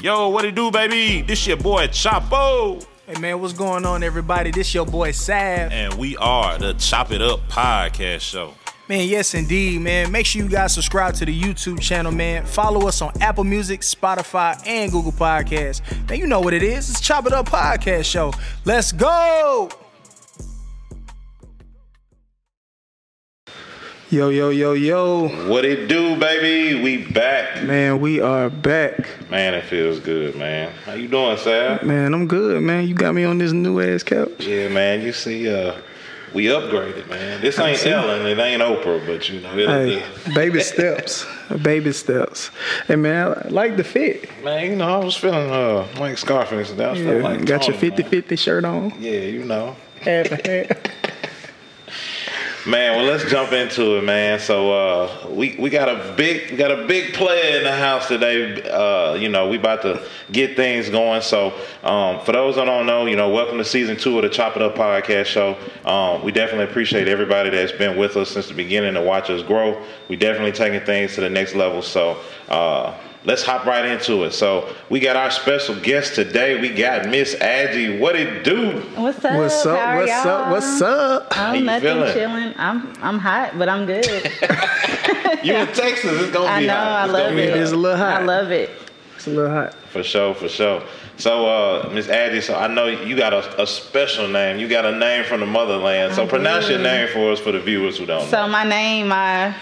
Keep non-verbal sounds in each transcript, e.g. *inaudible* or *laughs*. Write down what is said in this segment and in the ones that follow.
Yo, what it do, baby? This your boy Chapo. Hey man, what's going on, everybody? This your boy Sav. And we are the Chop It Up Podcast Show. Man, yes indeed, man. Make sure you guys subscribe to the YouTube channel, man. Follow us on Apple Music, Spotify, and Google Podcasts. Man, you know what it is. It's Chop It Up Podcast Show. Let's go! Yo, yo, yo, yo. What it do, baby? We back. Man, we are back. Man, it feels good, man. How you doing, Sam? Man, I'm good, man. You got me on this new ass couch. Yeah, man. You see, uh, we upgraded, man. This ain't Ellen, it ain't Oprah, but you know, it'll Hey, be. baby steps. *laughs* baby steps. Hey man, I like the fit. Man, you know, I was feeling uh like Scarface. That was feeling Yeah, like got your Tony, 50 man. 50 shirt on. Yeah, you know. Half and half. Man, well, let's jump into it, man. So uh, we we got a big we got a big player in the house today. Uh, you know, we about to get things going. So um, for those that don't know, you know, welcome to season two of the Chop It Up podcast show. Um, we definitely appreciate everybody that's been with us since the beginning to watch us grow. We definitely taking things to the next level. So. Uh, Let's hop right into it. So we got our special guest today. We got Miss Adgy. What it do? What's up? What's up? How are What's y'all? up? What's up? How you I'm nothing feeling? chilling. I'm I'm hot, but I'm good. *laughs* You in Texas? It's gonna I be know, hot. I It's love it. It is a little hot. I love it. It's a little hot. For sure, for sure. So, uh, Miss Addie, so I know you got a, a special name. You got a name from the motherland. So I pronounce your name for us for the viewers who don't know. So my name, my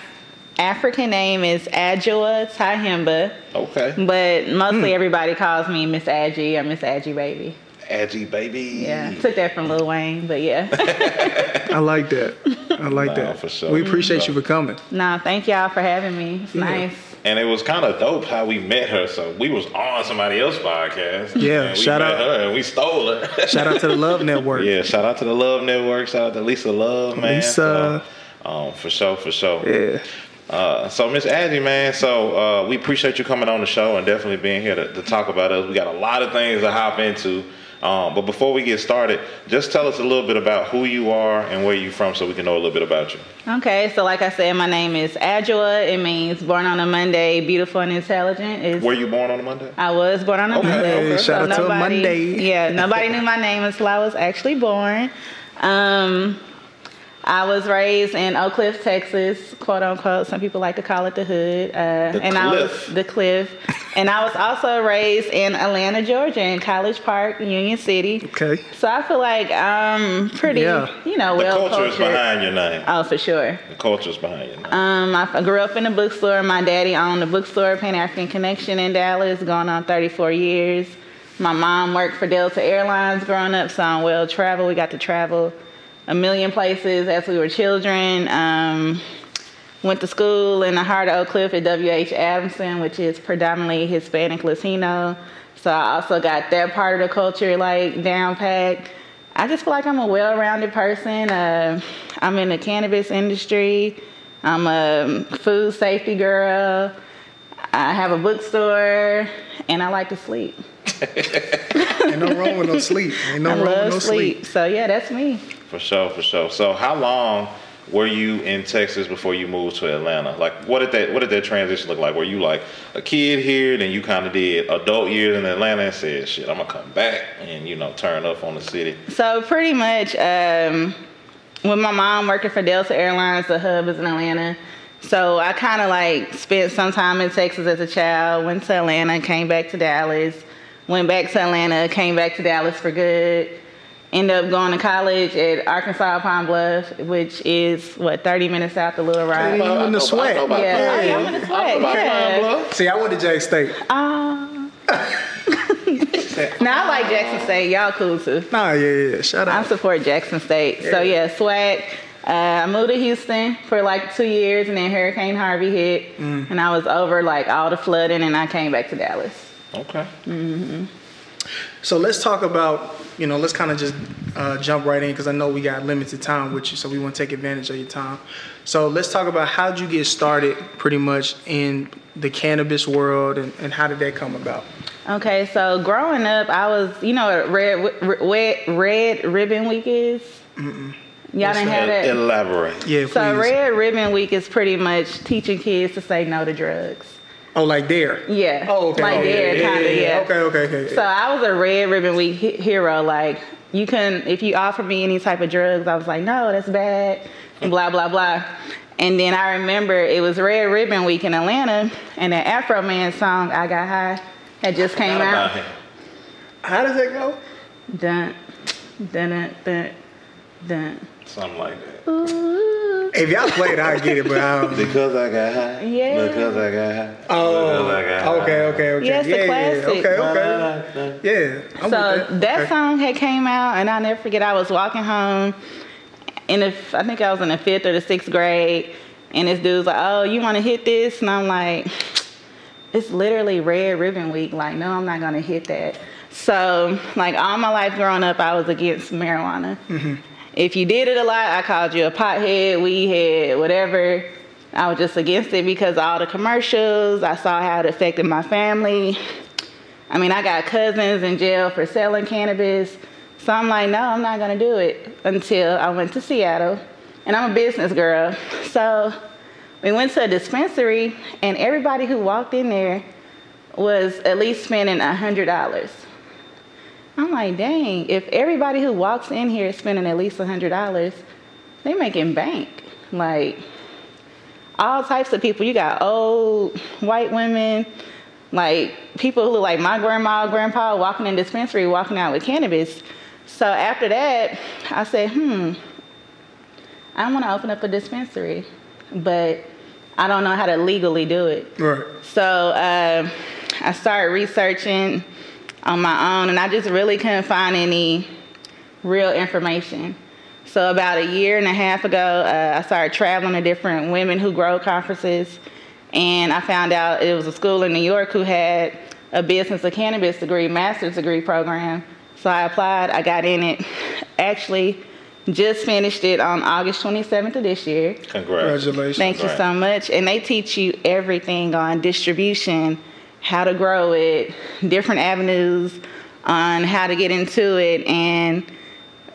African name is Adjwoa Tyehimba. Okay. but mostly everybody calls me Miss Adgy or Miss Adgy Baby. Adgy, baby. Yeah, took that from Lil Wayne, but yeah. *laughs* I like that. I like Nah, that. for sure. We appreciate For you for coming. no, thank y'all for having me. It's nice. And it was kind of dope how we met her. So we was on somebody else's podcast. Yeah, and we shout met out. her and we stole her. *laughs* Shout out to the Love Network. yeah, shout out to the Love Network. Shout out to Lisa Love, man. Lisa. So, um, for sure, for sure. Yeah. Uh, so Miss Adgy, man, so uh, we appreciate you coming on the show and definitely being here to, to talk about us. We got a lot of things to hop into. Um, but before we get started, just tell us a little bit about who you are and where you're from so we can know a little bit about you. Okay, so like I said, my name is Adjwoa. It means born on a Monday, beautiful and intelligent. It's Were you born on a Monday? I was born on a Okay, Monday. okay. Shout out to Monday. Yeah, nobody knew my name until I was actually born. Um, I was raised in Oak Cliff, Texas, quote unquote. Some people like to call it the hood. Uh, The and I Cliff. was the cliff. And I was also raised in Atlanta, Georgia, in College Park, Union City. Okay. So I feel like I'm pretty, Yeah. you know, The well culture is behind your name. Oh, for sure. The culture is behind your name. Um, I I grew up in a bookstore. My daddy owned a bookstore, Pan African Connection in Dallas, going on 34 years. My mom worked for Delta Airlines growing up, so I'm well traveled. We got to travel a million places as we were children. Um, went to school in the heart of Oak Cliff at W.H. Adamson, which is predominantly Hispanic Latino. So I also got that part of the culture like down packed. I just feel like I'm a well-rounded person. Uh, I'm in the cannabis industry. I'm a food safety girl. I have a bookstore, and I like to sleep. *laughs* Ain't no wrong with no sleep. Ain't no I wrong with no sleep. sleep. So yeah, that's me. For sure, for sure. So how long were you in Texas before you moved to Atlanta? Like what did that what did that transition look like? Were you like a kid here, then you kinda did adult years in Atlanta and said, shit, I'm gonna come back and, you know, turn up on the city. So pretty much, um, with my mom working for Delta Airlines, the hub is in Atlanta. So I kind of like spent some time in Texas as a child. Went to Atlanta, came back to Dallas. Went back to Atlanta, came back to Dallas for good. Ended up going to college at Arkansas Pine Bluff, which is what 30 minutes south of Little Rock. Hey, you in the SWAC. Yeah, Yeah. I'm in the SWAC. Yeah. See, I went to Jack State. Um, *laughs* now I like Jackson State. Y'all cool too. Nah, yeah, yeah. Shout out. I support Jackson State. So yeah, swag. Uh, I moved to Houston for like two years, and then Hurricane Harvey hit, Mm. and I was over like all the flooding, and I came back to Dallas. Okay. So let's talk about, you know, let's kind of just uh, jump right in because I know we got limited time with you, so we want to take advantage of your time. So let's talk about how'd you get started pretty much in the cannabis world and, and how did that come about? Okay, so growing up, I was, you know, what red red red ribbon week is. Y'all didn't have that. Elaborate. Yeah, please. So Red Ribbon Week is pretty much teaching kids to say no to drugs. Oh, like there. Yeah. Oh, okay. Like oh, there, yeah, kinda, yeah. Okay, okay, okay. So I was a red ribbon week he- hero. Like you can, if you offer me any type of drugs, I was like, no, that's bad, and blah blah blah. And then I remember it was Red Ribbon Week in Atlanta, and the Afroman song "I Got High" had just came Forgot about out. him. How does it go? Dun, dun, dun, dun, dun. Something like that. Ooh. If y'all played, I get it, but I don't. Because I got high. Yeah. Because I got high. Oh, Because I got high. okay, okay, okay. Yeah, it's a classic. yeah, okay, okay. Yeah, I'm so with that, that. song had came out, and I'll never forget. I was walking home, and if I think I was in the fifth or the sixth grade, and this dude's like, "Oh, you want to hit this?" And I'm like, "It's literally Red Ribbon Week. Like, no, I'm not gonna hit that." So, like all my life growing up, I was against marijuana. Mm-hmm. If you did it a lot, I called you a pothead, weed head, whatever. I was just against it because all the commercials. I saw how it affected my family. I mean, I got cousins in jail for selling cannabis. So I'm like, no, I'm not gonna do it until I went to Seattle. And I'm a business girl. So we went to a dispensary and everybody who walked in there was at least spending a hundred dollars. I'm like, dang, if everybody who walks in here is spending at least a hundred dollars, they're making bank. Like all types of people. You got old white women, like people who look like my grandma grandpa walking in dispensary, walking out with cannabis. So after that, I said, hmm, I want to open up a dispensary, but I don't know how to legally do it. Right. So um, I started researching on my own, and I just really couldn't find any real information. So about a year and a half ago, uh, I started traveling to different women who grow conferences, and I found out it was a school in New York who had a business of cannabis degree, master's degree program. So I applied, I got in it. *laughs* Actually, just finished it on August 27th of this year. Congrats. Congratulations. Thank you so much. And they teach you everything on distribution, how to grow it, different avenues on how to get into it. And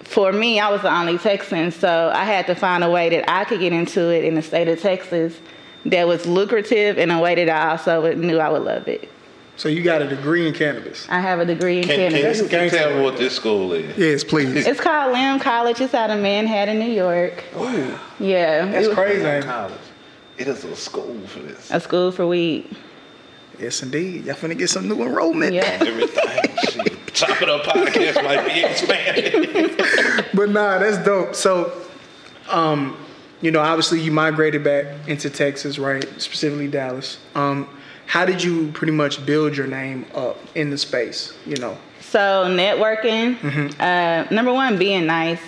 for me, I was the only Texan, so I had to find a way that I could get into it in the state of Texas that was lucrative in a way that I also knew I would love it. So you got a degree in cannabis? I have a degree in Can, can, cannabis. you, can you tell me what this school is? Yes, please. It's called LIM College. It's out of Manhattan, New York. Ooh, Yeah, that's it- crazy. College. It is a school for this. a school for weed. Yes, indeed. Y'all finna get some new enrollment. Yeah. Everything. Chop it up podcast might be expanded. *laughs* But nah, that's dope. So, um, you know, obviously you migrated back into Texas, right? Specifically Dallas. Um, how did you pretty much build your name up in the space? You know, So networking, uh, number one, being nice.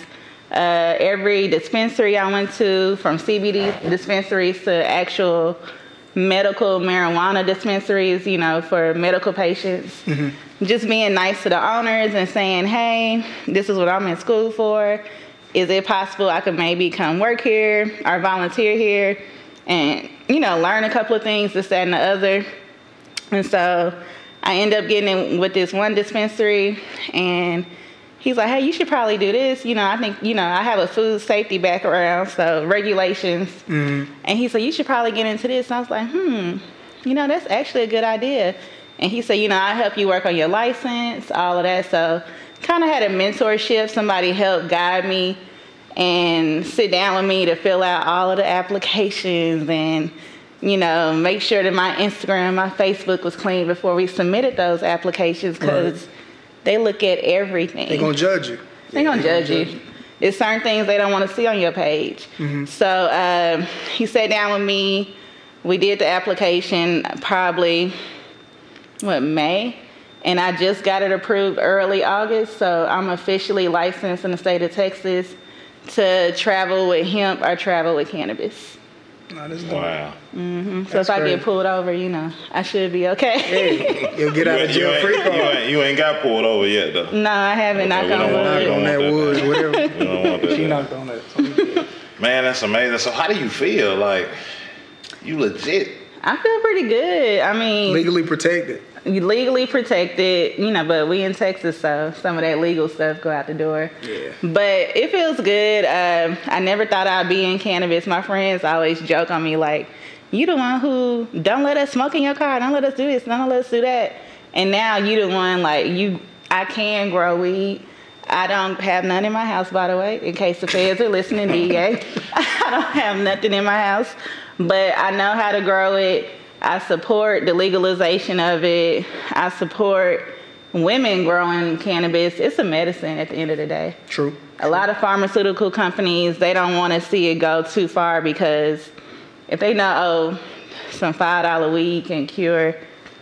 Uh, every dispensary I went to, from CBD dispensaries to actual medical marijuana dispensaries, you know, for medical patients, mm-hmm. just being nice to the owners and saying, "Hey, this is what I'm in school for. Is it possible I could maybe come work here or volunteer here, and you know, learn a couple of things, this, that, and the other." And so I end up getting in with this one dispensary, and he's like, "Hey, you should probably do this." You know, I think you know I have a food safety background, so regulations. And he said, "You should probably get into this." And I was like, "Hmm, you know, that's actually a good idea." And he said, "You know, I help you work on your license, all of that." So kind of had a mentorship. Somebody helped guide me and sit down with me to fill out all of the applications and you know make sure that my instagram my facebook was clean before we submitted those applications because Right. They look at everything They're gonna judge you. they're gonna judge you. It's certain things they don't want to see on your page. So um, he sat down with me. We did the application probably what May, and I just got it approved early August. So I'm officially licensed in the state of Texas to travel with hemp or travel with cannabis. Nah, this is dope. wow. Mm-hmm. So That's if I crazy. get pulled over, you know, I should be okay. Hey, you'll get You out of ain't, you, jail free ain't, you, ain't, you ain't got pulled over yet, though. no, I haven't. Okay, knock we on don't Knock wood. don't on that wood, whatever. We don't want that She knocked on that. so. Man, that's amazing. So, how do you feel? Like, you legit. I feel pretty good. I mean, Legally protected. legally protected, you know, but we in Texas, so some of that legal stuff go out the door. Yeah. But it feels good. Um, I never thought I'd be in cannabis. My friends always joke on me like, you the one who don't let us smoke in your car, don't let us do this, don't let us do that. And now you the one like you I can grow weed. I don't have none in my house, by the way, in case the feds are listening, DEA. *laughs* I don't have nothing in my house, but I know how to grow it. I support the legalization of it. I support women growing cannabis. It's a medicine at the end of the day. True. A lot of pharmaceutical companies, they don't want to see it go too far because if they know, oh, some $5 weed can cure,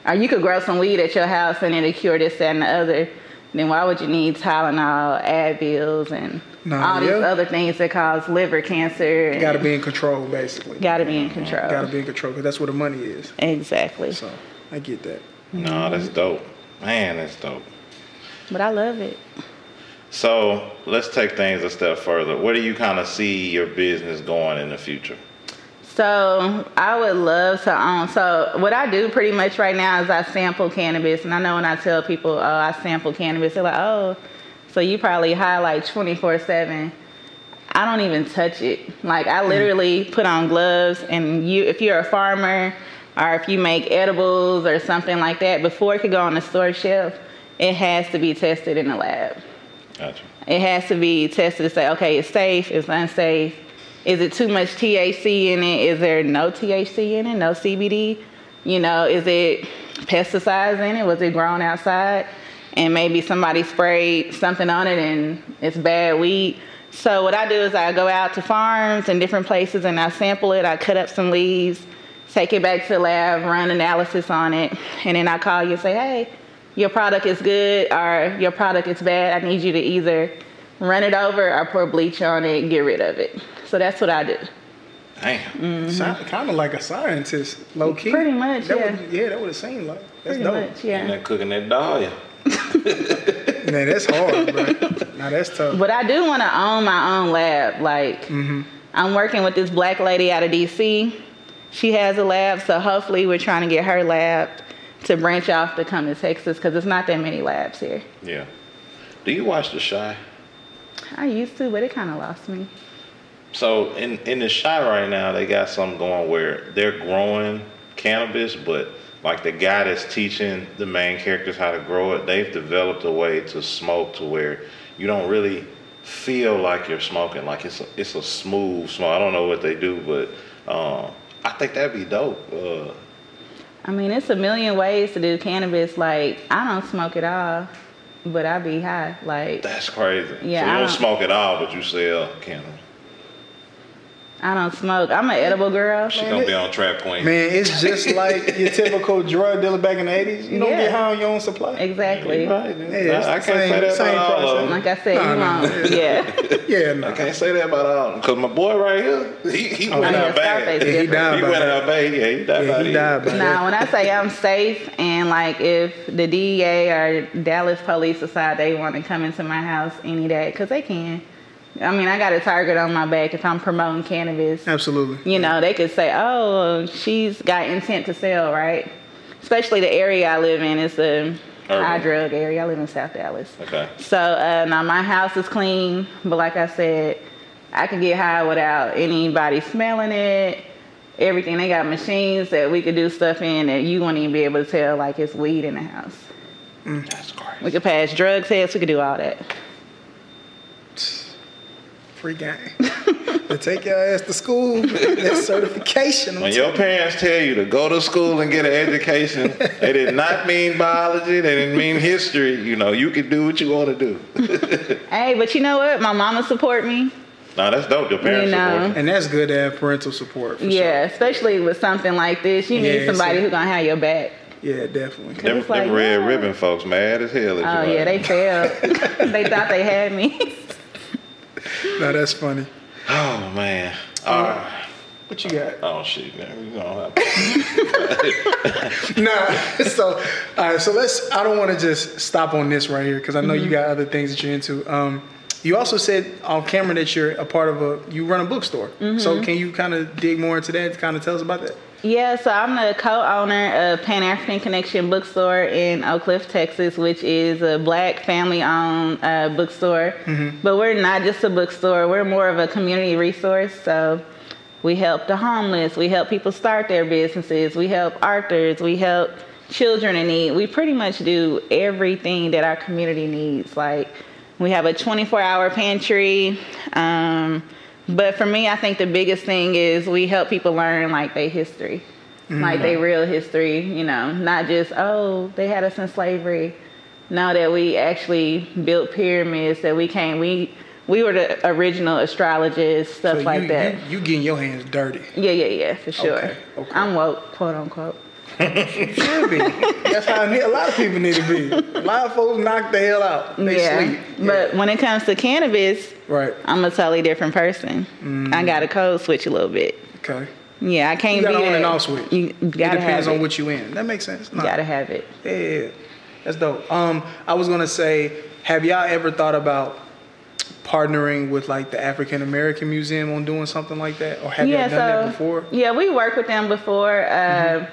or you could grow some weed at your house and it'll cure this, that, and the other then why would you need Tylenol, Advils, and Nah, all these other things that cause liver cancer? Got to be in control, basically. Got to be in control. Got to be in control because that's where the money is. Exactly. So I get that. No, that's dope. Man, that's dope. But I love it. So let's take things a step further. Where do you kind of see your business going in the future? So I would love to own. So what I do pretty much right now is I sample cannabis, and I know when I tell people, "Oh, I sample cannabis," they're like, "Oh, so you probably high like 24/7." I don't even touch it. Like I mm. literally put on gloves, and you, if you're a farmer or if you make edibles or something like that, before it could go on the store shelf, it has to be tested in the lab. Gotcha. It has to be tested to say, okay, it's safe, it's unsafe. Is it too much THC in it? Is there no THC in it? No CBD? You know, is it pesticides in it? Was it grown outside? And maybe somebody sprayed something on it and it's bad weed. So what I do is I go out to farms and different places and I sample it. I cut up some leaves, take it back to the lab, run analysis on it, and then I call you and say, hey, your product is good or your product is bad. I need you to either run it over or pour bleach on it, get rid of it. So that's what I do. Damn. Sound kind of like a scientist, low key. Mm-hmm. Pretty much, That yeah. Would, yeah, that would have seemed like. That's Pretty dope. much, And yeah. then cooking that dahlia. Man, that's hard, bro. now that's tough. But I do want to own my own lab. Like, mm-hmm. I'm working with this black lady out of DC. She has a lab, so hopefully we're trying to get her lab to branch off to come to Texas because there's not that many labs here. Yeah. Do you watch The Chi? I used to, but it kind of lost me. So in in The Chi right now, they got something going where they're growing cannabis, but like the guy that's teaching the main characters how to grow it, they've developed a way to smoke to where you don't really feel like you're smoking. Like it's a, it's a smooth smoke. I don't know what they do, but um, I think that'd be dope. Uh, I mean, it's a million ways to do cannabis. Like, I don't smoke at all, but I be high. Like, that's crazy. Yeah, so you don't don't- smoke at all, but you sell cannabis. I don't smoke. I'm an edible girl. She Man, gonna be on Trap Queen. Man, it's just *laughs* like your typical drug dealer back in the 80s. You don't Yeah. get high on your own supply. Exactly. Right. Yeah, it's I, I can't same- say that same about all of them. Like I said, No, you no. won't. Yeah. *laughs* Yeah, I can't say that about all of them because my boy right here, he, he Oh, went out bad. Scarface Yeah, he different. died He went out bad. Yeah, he died Yeah, by he died by Now, when I say I'm safe, and like if the DEA or Dallas police decide they want to come into my house, any day, because they can. I mean, I got a target on my back if I'm promoting cannabis. Absolutely. You know, they could say, "Oh, she's got intent to sell," right? Especially the area I live in is a high drug area. I live in South Dallas. Okay. So uh, now my house is clean, but like I said, I can get high without anybody smelling it. Everything they got machines that we could do stuff in that you wouldn't even be able to tell like it's weed in the house. That's crazy. We could pass drug tests. We could do all that. Free game. they take your ass to school. That certification. When your parents tell you to go to school and get an education, they did not mean biology. They didn't mean history. You know, you can do what you want to do. *laughs* Hey, but you know what? My mama support me. No, that's dope. Your parents You know. support and that's good to have parental support. For Yeah, especially with something like this, you Yeah, need it's somebody who's gonna have your back. Yeah, definitely. you. Them, like, them red yeah. ribbon folks mad as hell. at Oh you, yeah, they failed. *laughs* they thought they had me. *laughs* No, that's funny. Oh man. All right. What you got? Oh shit, man. We gonna have *laughs* nah. So, all right. So let's. I don't want to just stop on this right here because I know you mm-hmm. got other things that you're into. Um, you also said on camera that you're a part of a. You run a bookstore. Mm-hmm. So can you kind of dig more into that? Kind of tell us about that. Yeah, so I'm the co-owner of Pan African Connection Bookstore in Oak Cliff, Texas, which is a black family-owned uh, bookstore. But we're not just a bookstore; we're more of a community resource. So We help the homeless. We help people start their businesses. We help authors. We help children in need. We pretty much do everything that our community needs. Like we have a 24-hour pantry. Um, but for me, I think the biggest thing is we help people learn like their history, like their mm-hmm. real history. You know, not just oh they had us in slavery. Now that we actually built pyramids, that we came, we we were the original astrologists, stuff So like that. You, you getting your hands dirty. Yeah, yeah, yeah, for sure. Okay, okay. I'm woke, quote unquote. You *laughs* should be. That's how need, a lot of people need to be. A lot of folks knock the hell out. They yeah. sleep. But when it comes to cannabis, Right. I'm a totally different person. I got a code switch a little bit. Okay. Yeah, I can't You got be an on and off switch. You It gotta depends have on it. what you in. That makes sense. You gotta have it. Yeah, yeah, yeah. That's dope. Um, I was gonna say, have y'all ever thought about partnering with like the African American Museum on doing something like that, or have yeah, y'all done that before? Mm-hmm. Yeah, we worked with them before. Uh,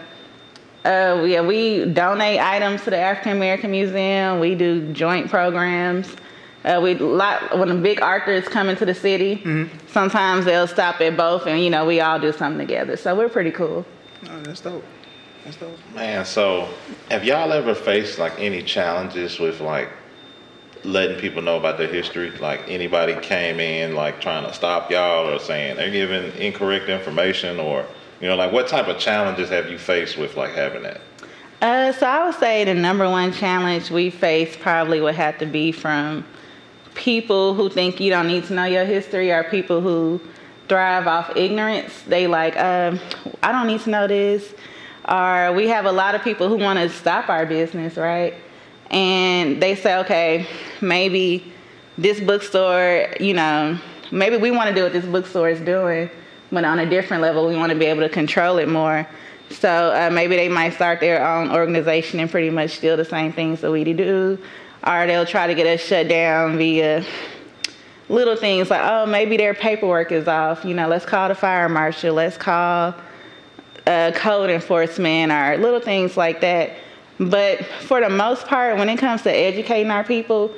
uh, yeah, we donate items to the African American Museum. We do joint programs. Uh, we lot when the big authors come into the city. Mm-hmm. Sometimes they'll stop at both, and you know we all do something together. So we're pretty cool. Oh, that's dope. That's dope. Man, so have y'all ever faced like any challenges with like letting people know about their history? Like anybody came in like trying to stop y'all or saying they're giving incorrect information or you know, like what type of challenges have you faced with like having that? Uh, so I would say the number one challenge we face probably would have to be from people who think you don't need to know your history or people who thrive off ignorance. They like, um, I don't need to know this. Or we have a lot of people who want to stop our business, right? And they say, okay, maybe this bookstore, you know, maybe we want to do what this bookstore is doing, but on a different level, we want to be able to control it more. So uh, maybe they might start their own organization and pretty much steal the same things that we do, or they'll try to get us shut down via little things like, oh, maybe their paperwork is off. You know, let's call the fire marshal. Let's call uh, code enforcement or little things like that. But for the most part, when it comes to educating our people,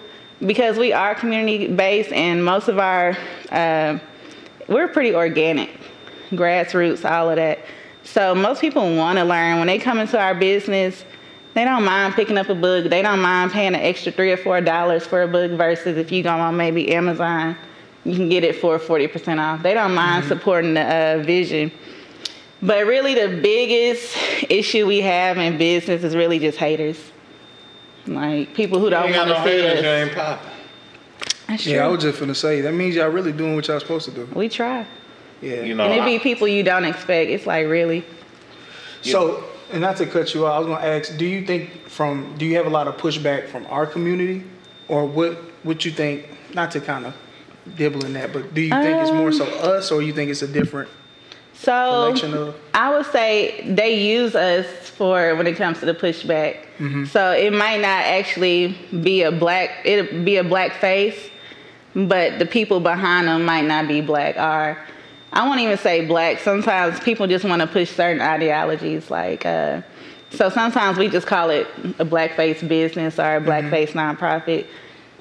because we are community based and most of our, uh, we're pretty organic, grassroots, all of that. So most people want to learn. When they come into our business, they don't mind picking up a book. They don't mind paying an extra three or four dollars for a book versus if you go on maybe Amazon, you can get it for 40% off. They don't mind supporting the uh, vision. But really, the biggest issue we have in business is really just haters. Like people who You don't want no to see haters, us. Ain't popping. That's Yeah, I was just gonna say that means y'all really doing what y'all supposed to do. we try. Yeah. You know, and it I- be people you don't expect. It's like, really? So, and not to cut you off, I was gonna ask, do you think from, do you have a lot of pushback from our community, or what? What you think? Not to kind of dibble in that, but do you think it's more so Um, us, or you think it's a different So? I would say they use us for when it comes to the pushback. So it might not actually be a black it be a black face, but the people behind them might not be black or I won't even say black. Sometimes people just want to push certain ideologies like uh so sometimes we just call it a blackface business or a blackface nonprofit.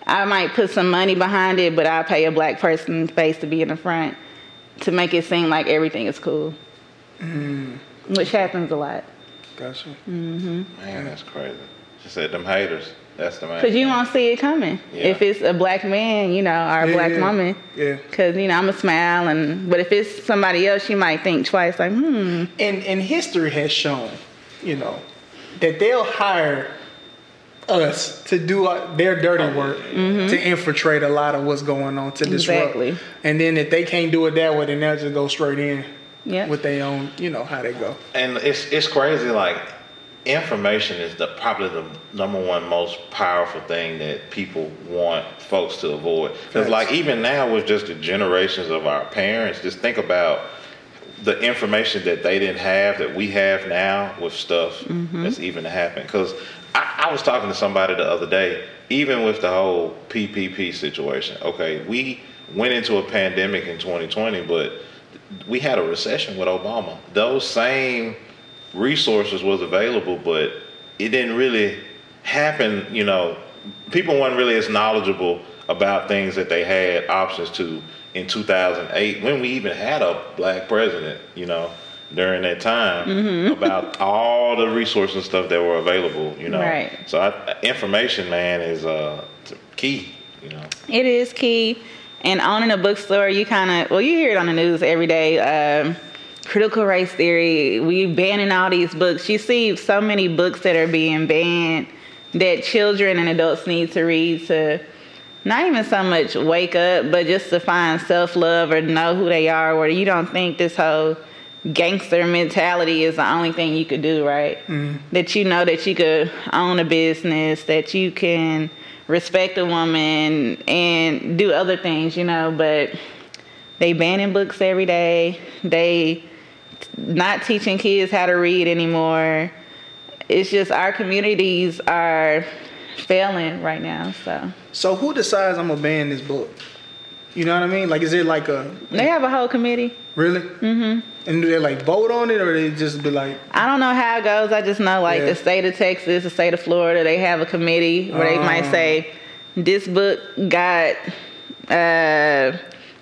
I might put some money behind it, but I pay a black person's face to be in the front to make it seem like everything is cool, which happens a lot. Gotcha. Mm-hmm. Man, that's crazy. She said them haters. That's the man. Cause you won't see it coming Yeah. if it's a black man, you know, or a Yeah, black yeah. woman. Yeah. Cause you know I'm a smile, and but if it's somebody else, you might think twice, like, hmm. And and history has shown, you know, that they'll hire us to do uh, their dirty work to infiltrate a lot of what's going on to disrupt. Mm-hmm. Exactly. And then if they can't do it that way, then they'll just go straight in Yeah. with their own, you know, how they go. and it's it's crazy. Like information is the probably the number one most powerful thing that people want folks to avoid. Because like even now with just the generations of our parents, just think about the information that they didn't have that we have now with stuff mm-hmm. that's even happened. Because I, I was talking to somebody the other day, even with the whole PPP situation. Okay, we went into a pandemic in 2020, but we had a recession with Obama. Those same resources was available, but it didn't really happen. you know, people weren't really as knowledgeable about things that they had options to in 2008 when we even had a black president, you know, during that time Mm-hmm. about all the resources and stuff that were available, you know. Right. So I, information, man, is uh, key, you know. It is key. And owning a bookstore, you kind of, well, you hear it on the news every day. Um, critical race theory, we banning all these books. You see so many books that are being banned that children and adults need to read to not even so much wake up, but just to find self love or know who they are, where you don't think this whole gangster mentality is the only thing you could do, right? Mm-hmm. That you know that you could own a business, that you can respect a woman and do other things, you know, but they banning books every day. They not teaching kids how to read anymore. It's just our communities are failing right now, so So who decides I'm gonna ban this book? You know what I mean? Like, is it like a they have a whole committee. really? Mm-hmm. And do they like vote on it, or they just be like, I don't know how it goes. I just know like Yeah. the state of Texas, the state of Florida, they have a committee where they might Oh. say, "This book got uh,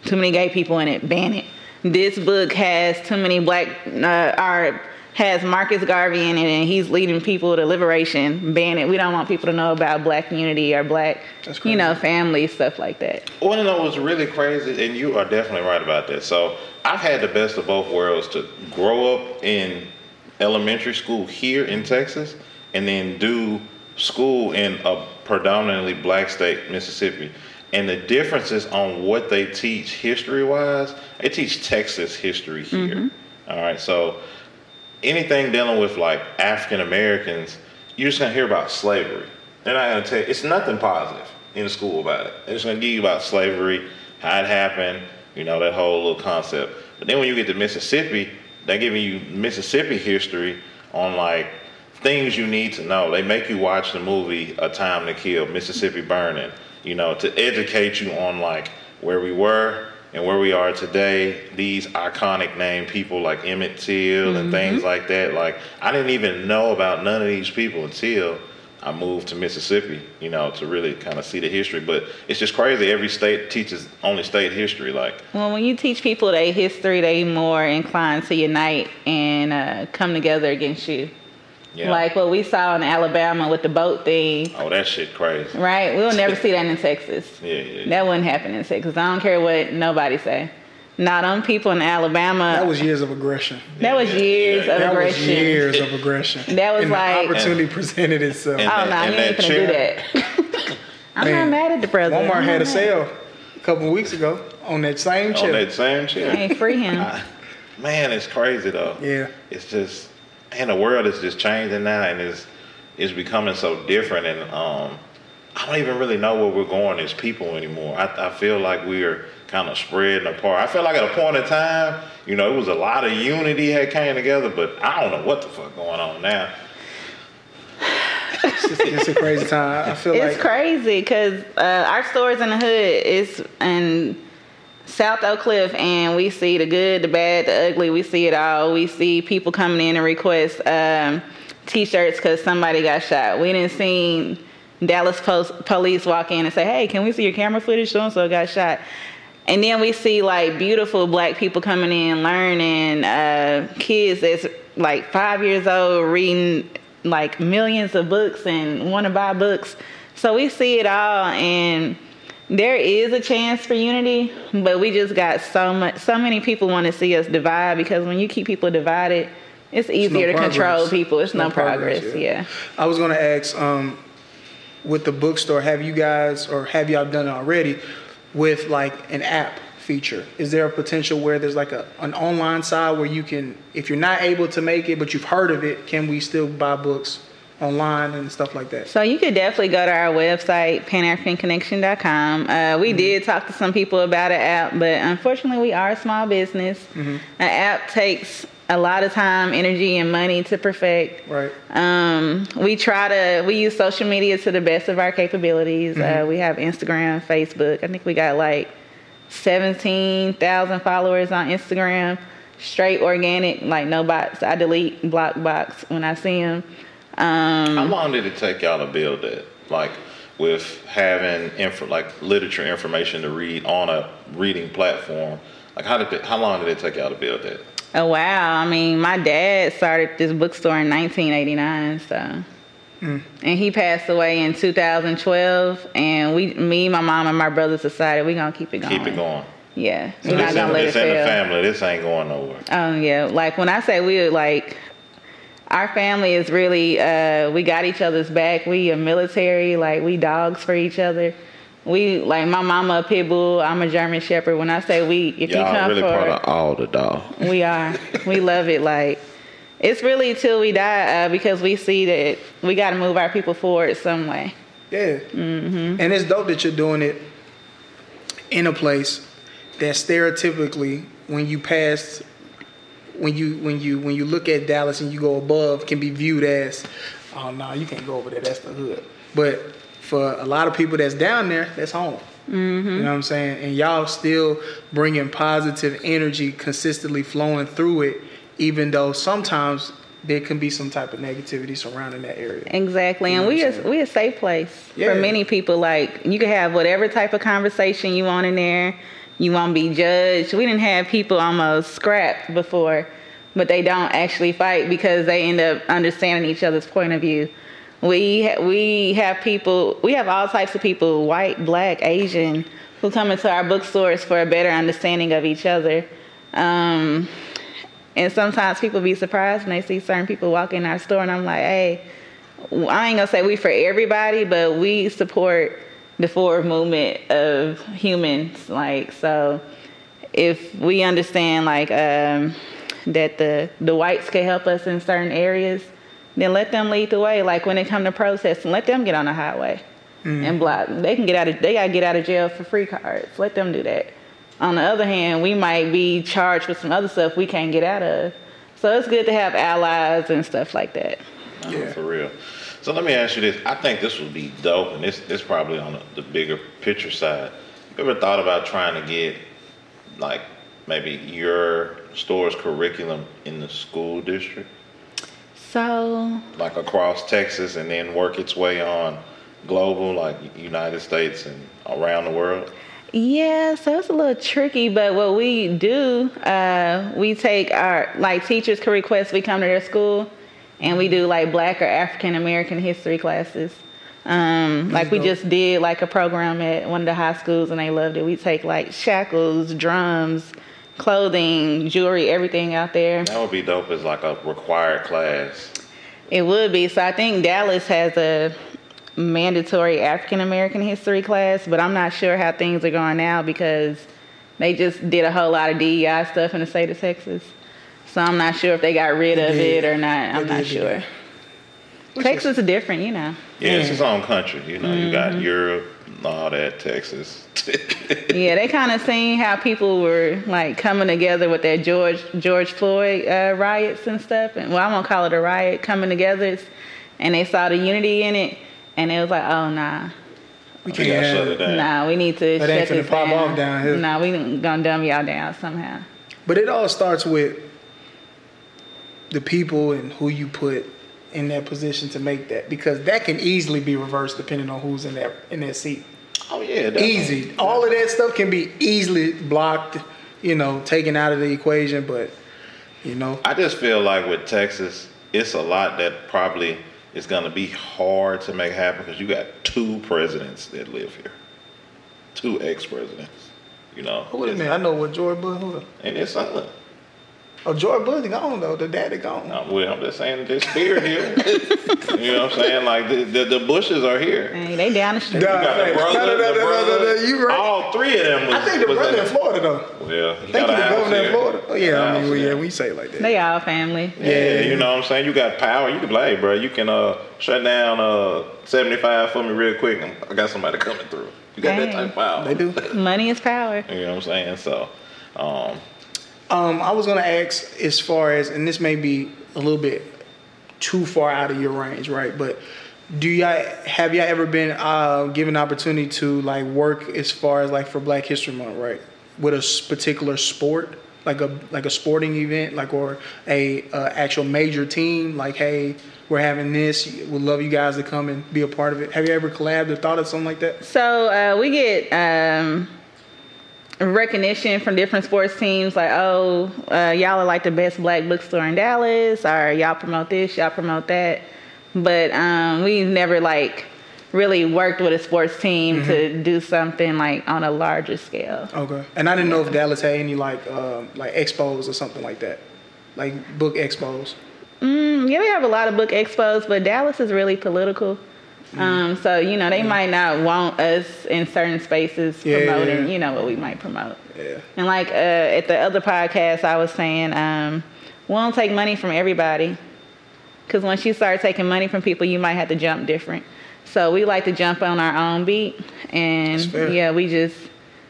too many gay people in it, ban it. This book has too many black uh, or has Marcus Garvey in it, and he's leading people to liberation, ban it. We don't want people to know about black unity or black, you know, family stuff like that. Want to know what's really crazy? And you are definitely right about that. So I've had the best of both worlds to grow up in elementary school here in Texas, and then do school in a predominantly black state, Mississippi. And the differences on what they teach history wise, they teach Texas history here. Mm-hmm. All right, so anything dealing with like African Americans, you're just gonna hear about slavery. They're not gonna tell you, it's nothing positive in the school about it. They're just gonna give you about slavery, how it happened, you know, that whole little concept. But then when you get to Mississippi, they're giving you Mississippi history on like things you need to know. They make you watch the movie A Time to Kill, Mississippi Burning, you know, to educate you on like where we were and where we are today. These iconic name people like Emmett Till and things like that. Like I didn't even know about none of these people until I moved to Mississippi, you know, to really kind of see the history. But it's just crazy. Every state teaches only state history. Like Well, when you teach people their history, they more inclined to unite and uh, come together against you. Yeah. Like what we saw in Alabama with the boat thing, oh, that shit crazy. right? We'll never *laughs* see that in Texas. Yeah, yeah. yeah. That wouldn't happen in Texas. I don't care what nobody say. Not on people in Alabama, that was years of aggression? that was years yeah, of That was aggression. years of aggression. *laughs* That was and like- the opportunity presented itself. And- Oh no, And you ain't that gonna do that. *laughs* I'm Man, not mad at the president. Walmart had a sale a couple of weeks ago on that same chair. on that same chair. Hey, free him. Man, it's crazy though. Yeah. It's just, and the world is just changing now, and it's it's becoming so different, and um, I don't even really know where we're going as people anymore. I, I feel like we're kind of spreading apart. I feel like at a point in time, you know, it was a lot of unity had came together, but I don't know what the fuck going on now. It's, just- it's a crazy time. I feel It's like it's crazy because uh, our stores in the hood is in South Oak Cliff, and we see the good, the bad, the ugly. We see it all. We see people coming in and request um, T-shirts because somebody got shot. We didn't see Dallas Post police walk in and say, "Hey, can we see your camera footage? So and so got shot." And then we see like beautiful black people coming in, learning, uh, kids that's like five years old reading like millions of books and want to buy books. So we see it all, and there is a chance for unity, but we just got so much, so many people want to see us divide because when you keep people divided, it's no easier to progress. control people. It's, It's no no, progress. progress, yeah. I was gonna ask, um, with the bookstore, have you guys or have y'all done it already with like an app feature? Is there a potential where there's like a an online side where you can, if you're not able to make it but you've heard of it, can we still buy books online and stuff like that? So you could definitely go to our website, panafricanconnection.com. Uh, we did talk to some people about an app, but unfortunately, we are a small business. An app takes a lot of time, energy, and money to perfect. Right. Um, we try to we use social media to the best of our capabilities. Uh, we have Instagram, Facebook. I think we got like seventeen thousand followers on Instagram. Straight organic, like no bots. I delete block box when I see them. Um, How long did it take y'all to build that? Like with having info, like literature information to read on a reading platform. Like how did it, how long did it take y'all to build that? Oh wow! I mean, my dad started this bookstore in 1989, so. And he passed away in 2012, and we, me, my mom, and my brothers decided we're gonna keep it going. Keep it going. Yeah, So we're not gonna in, let it fail. this in the family. This ain't going nowhere. Oh yeah, like when I say we like, our family is really uh, we got each other's back. We a military, like we dogs for each other. We like my mama a pit bull. I'm a German Shepherd. When I say we, if you Y'all come really for part of all the dog. we are. We love it. Like it's really till we die uh, because we see that we got to move our people forward some way. Yeah. Mm-hmm. And it's dope that you're doing it in a place that stereotypically, when you pass, when you when you when you look at Dallas and you go above, can be viewed as, oh no, you can't go over there. That's the hood. But for a lot of people that's down there, that's home. Mm-hmm. You know what I'm saying? And y'all still bringing positive energy consistently flowing through it, even though sometimes there can be some type of negativity surrounding that area. Exactly, You and we what I'm a, we a safe place Yeah. for many people. Like you can have whatever type of conversation you want in there. You won't be judged. We didn't have people almost scrapped before, but they don't actually fight because they end up understanding each other's point of view. We we have people. We have all types of people: white, black, Asian, who come into our bookstores for a better understanding of each other. Um, and sometimes people be surprised when they see certain people walk in our store, and I'm like, hey, I ain't gonna say we for everybody, but we support the forward movement of humans. Like, so if we understand like um, that the the whites can help us in certain areas, then let them lead the way. Like when it come to protesting, let them get on the highway and block. They can get out of they gotta get out of jail for free cards. Let them do that. On the other hand, we might be charged with some other stuff we can't get out of. So it's good to have allies and stuff like that. No, Yeah. For real. So let me ask you this. I think this would be dope, and this this probably on the, the bigger picture side. You ever thought about trying to get like maybe your store's curriculum in the school district, So like across Texas, and then work its way on global, like United States and around the world? Yeah, so it's a little tricky, but what we do, uh, we take our like teachers can request we come to their school, and we do like Black or African American history classes. Um, like we just did like a program at one of the high schools, and they loved it. We take like shackles, drums, clothing, jewelry, everything out there. That would be dope as like a required class. It would be. So I think Dallas has a mandatory African American history class, but I'm not sure how things are going now because they just did a whole lot of DEI stuff in the state of Texas. So I'm not sure if they got rid of it or not. I'm not sure. that. Which is- Texas is different, you know. Yeah, it's its own country. You know, you got Europe, and all that, Texas. *laughs* Yeah, they kind of seen how people were like coming together with that George George Floyd uh, riots and stuff, and well, I won't call it a riot, coming together, It's- and they saw the unity in it, and it was like, oh nah, We can't gotta shut it down. nah, we need to That ain't shut finna this pop down. off down here. Nah, we gonna dumb y'all down somehow. But it all starts with the people and who you put in that position to make that because that can easily be reversed depending on who's in that in that seat. oh yeah, definitely. Easy. All of that stuff can be easily blocked, you know, taken out of the equation, but you know, I just feel like with Texas, it's a lot that probably is going to be hard to make happen because you got two presidents that live here, two ex-presidents. You know, who is it? I know what George Bush who and it's son. Oh, George Bush gone though. The daddy gone. Uh, well, I'm just saying this spirit here. *laughs* you know what I'm saying? Like the, the, the Bushes are here. Hey, they down the street. You got the brother, No, no, no, the no, no, brother. no, no, you right. All three of them was. I think the was brother in- in Florida though. Yeah, he I think got he's the house governor in. Florida. Oh yeah, I mean, well, yeah, we say it like that. They all family. Yeah, Yeah. you know what I'm saying? You got power. You can play, bro, you can uh, shut down uh, 75 for me real quick. and I got somebody coming through. You got that type of power. They do. Money is power. You know what I'm saying? So, um, Um, I was gonna ask as far as, and this may be a little bit too far out of your range, right? But do y'all have y'all ever been uh, given opportunity to like work as far as like for Black History Month, right? With a particular sport, like a like a sporting event, like or a uh, actual major team, like hey, we're having this. We would love you guys to come and be a part of it. Have you ever collabed or thought of something like that? So uh, we get um, recognition from different sports teams, like oh, uh, y'all are like the best black bookstore in Dallas, or y'all promote this, y'all promote that. But um, we never like really worked with a sports team to do something like on a larger scale. Okay. And I didn't know if Dallas had any like um, like expos or something like that, like book expos. Mm, yeah, we have a lot of book expos, but Dallas is really political. Um, so you know they might not want us in certain spaces Yeah, promoting, yeah. you know, what we might promote. Yeah. And like uh, at the other podcast, I was saying um, we don't take money from everybody, because once you start taking money from people, you might have to jump different. So we like to jump on our own beat, and yeah, we just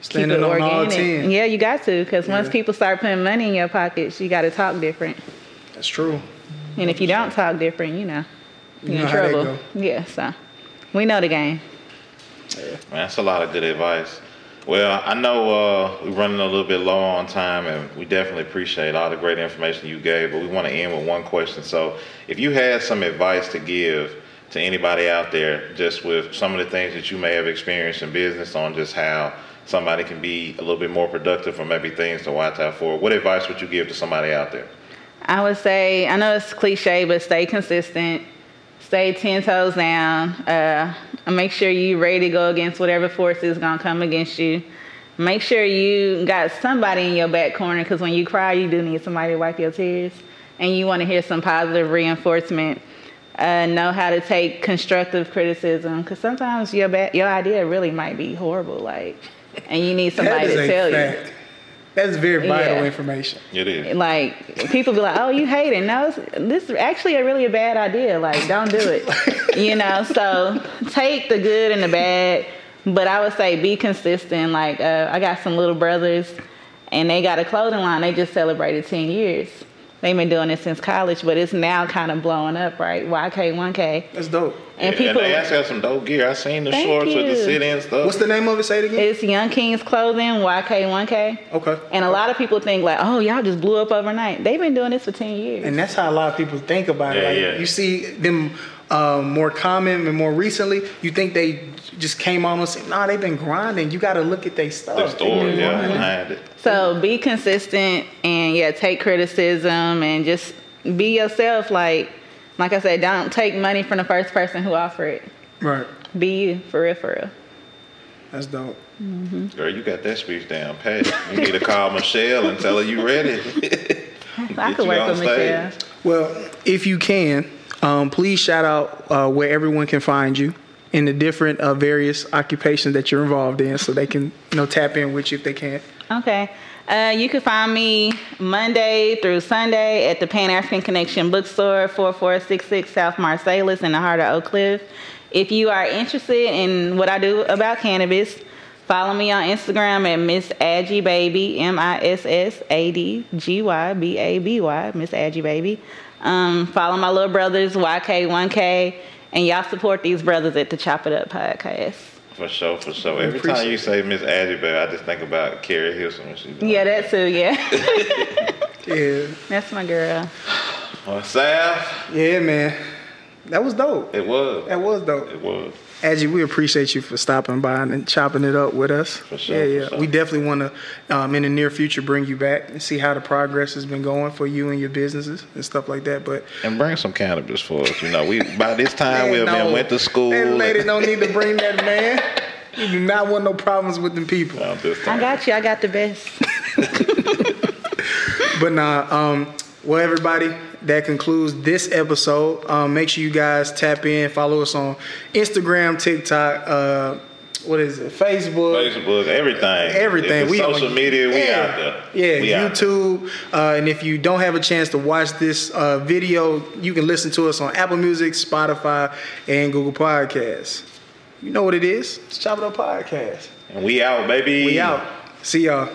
Standing keep it on organic. 10. Yeah, you got to, because once people start putting money in your pockets, you got to talk different. That's true. And if you don't talk different, you know, You you're know in trouble. go. Yeah, so we know the game. Man, that's a lot of good advice. Well, I know uh, we're running a little bit low on time, and we definitely appreciate all the great information you gave. But we want to end with one question. So, if you had some advice to give to anybody out there, just with some of the things that you may have experienced in business, on just how somebody can be a little bit more productive, or maybe things to watch out for, what advice would you give to somebody out there? I would say, I know it's cliche, but stay consistent. Stay 10 toes down. Uh, make sure you ready to go against whatever force is going to come against you. Make sure you got somebody in your back corner because when you cry, you do need somebody to wipe your tears. And you want to hear some positive reinforcement. Uh, know how to take constructive criticism because sometimes your, ba- your idea really might be horrible. Like, and you need somebody to tell you. Fact. That's very vital Yeah. information. It is. like people be like, "Oh, you hate it." No, this is actually a really a bad idea. Like, don't do it. *laughs* you know. So take the good and the bad, but I would say be consistent. Like, uh, I got some little brothers, and they got a clothing line. They just celebrated ten years. They've been doing it since college, but it's now kind of blowing up, right? YK, 1K, That's dope. and Yeah, people. and they actually have some dope gear. I seen the Thank shorts with the you. sit in stuff. What's the name of it? Say it again. it's Young Kings Clothing, YK, 1K. Okay. And a lot of people think like, oh, y'all just blew up overnight. They've been doing this for 10 years. And that's how a lot of people think about Yeah, it. Like yeah. you see them um, more common and more recently, you think they just came on and said, "Nah, they've been grinding. You got to look at their stuff." the They've story, yeah, grinding." behind it. So be consistent and yeah, take criticism and just be yourself. Like, like I said, don't take money from the first person who offered it. Right. Be you, for real, for real. That's dope. Girl, you got that speech down pat. You need to call Michelle and tell her you ready. *laughs* I Get could you work on with Michelle. Well, if you can, um, please shout out uh, where everyone can find you in the different uh, various occupations that you're involved in, so they can you know tap in with you if they can. Okay. Uh, you can find me Monday through Sunday at the Pan African Connection Bookstore, 4466 South Marsalis in the heart of Oak Cliff. If you are interested in what I do about cannabis, follow me on Instagram at Miss Adgy Baby, M I S S A D G Y B A B Y, Miss Adgy Baby. Um, follow my little brothers, YK1K, and y'all support these brothers at the Chop It Up podcast. For sure, for sure. Every appreciate time you say Miss Adgy, baby, I just think about Keri Hilson when she. Yeah, that too, *laughs* yeah. Yeah, That's my girl. Well, Sam, yeah, man, that was dope. it was. That was dope. It was. Adgy, we appreciate you for stopping by and chopping it up with us. sure, yeah, yeah. sure. We definitely want to, um, in the near future, bring you back and see how the progress has been going for you and your businesses and stuff like that. But And bring some cannabis for us. You know, we by this *laughs* time Man, we've no. been went to school. That lady and- don't need to bring that *laughs* man. You do not want no problems with them people. I'm I got you. I got the best. *laughs* But nah, um, well, everybody, that concludes this episode. Um, make sure you guys tap in, follow us on Instagram, TikTok, uh, what is it, Facebook. Facebook, everything. Everything. If it's on- social media, we yeah. out there. Yeah, We. YouTube. Uh, and if you don't have a chance to watch this uh, video, you can listen to us on Apple Music, Spotify, and Google Podcasts. You know what it is? It's Chop It Up Podcast. And we out, baby. We out. See y'all.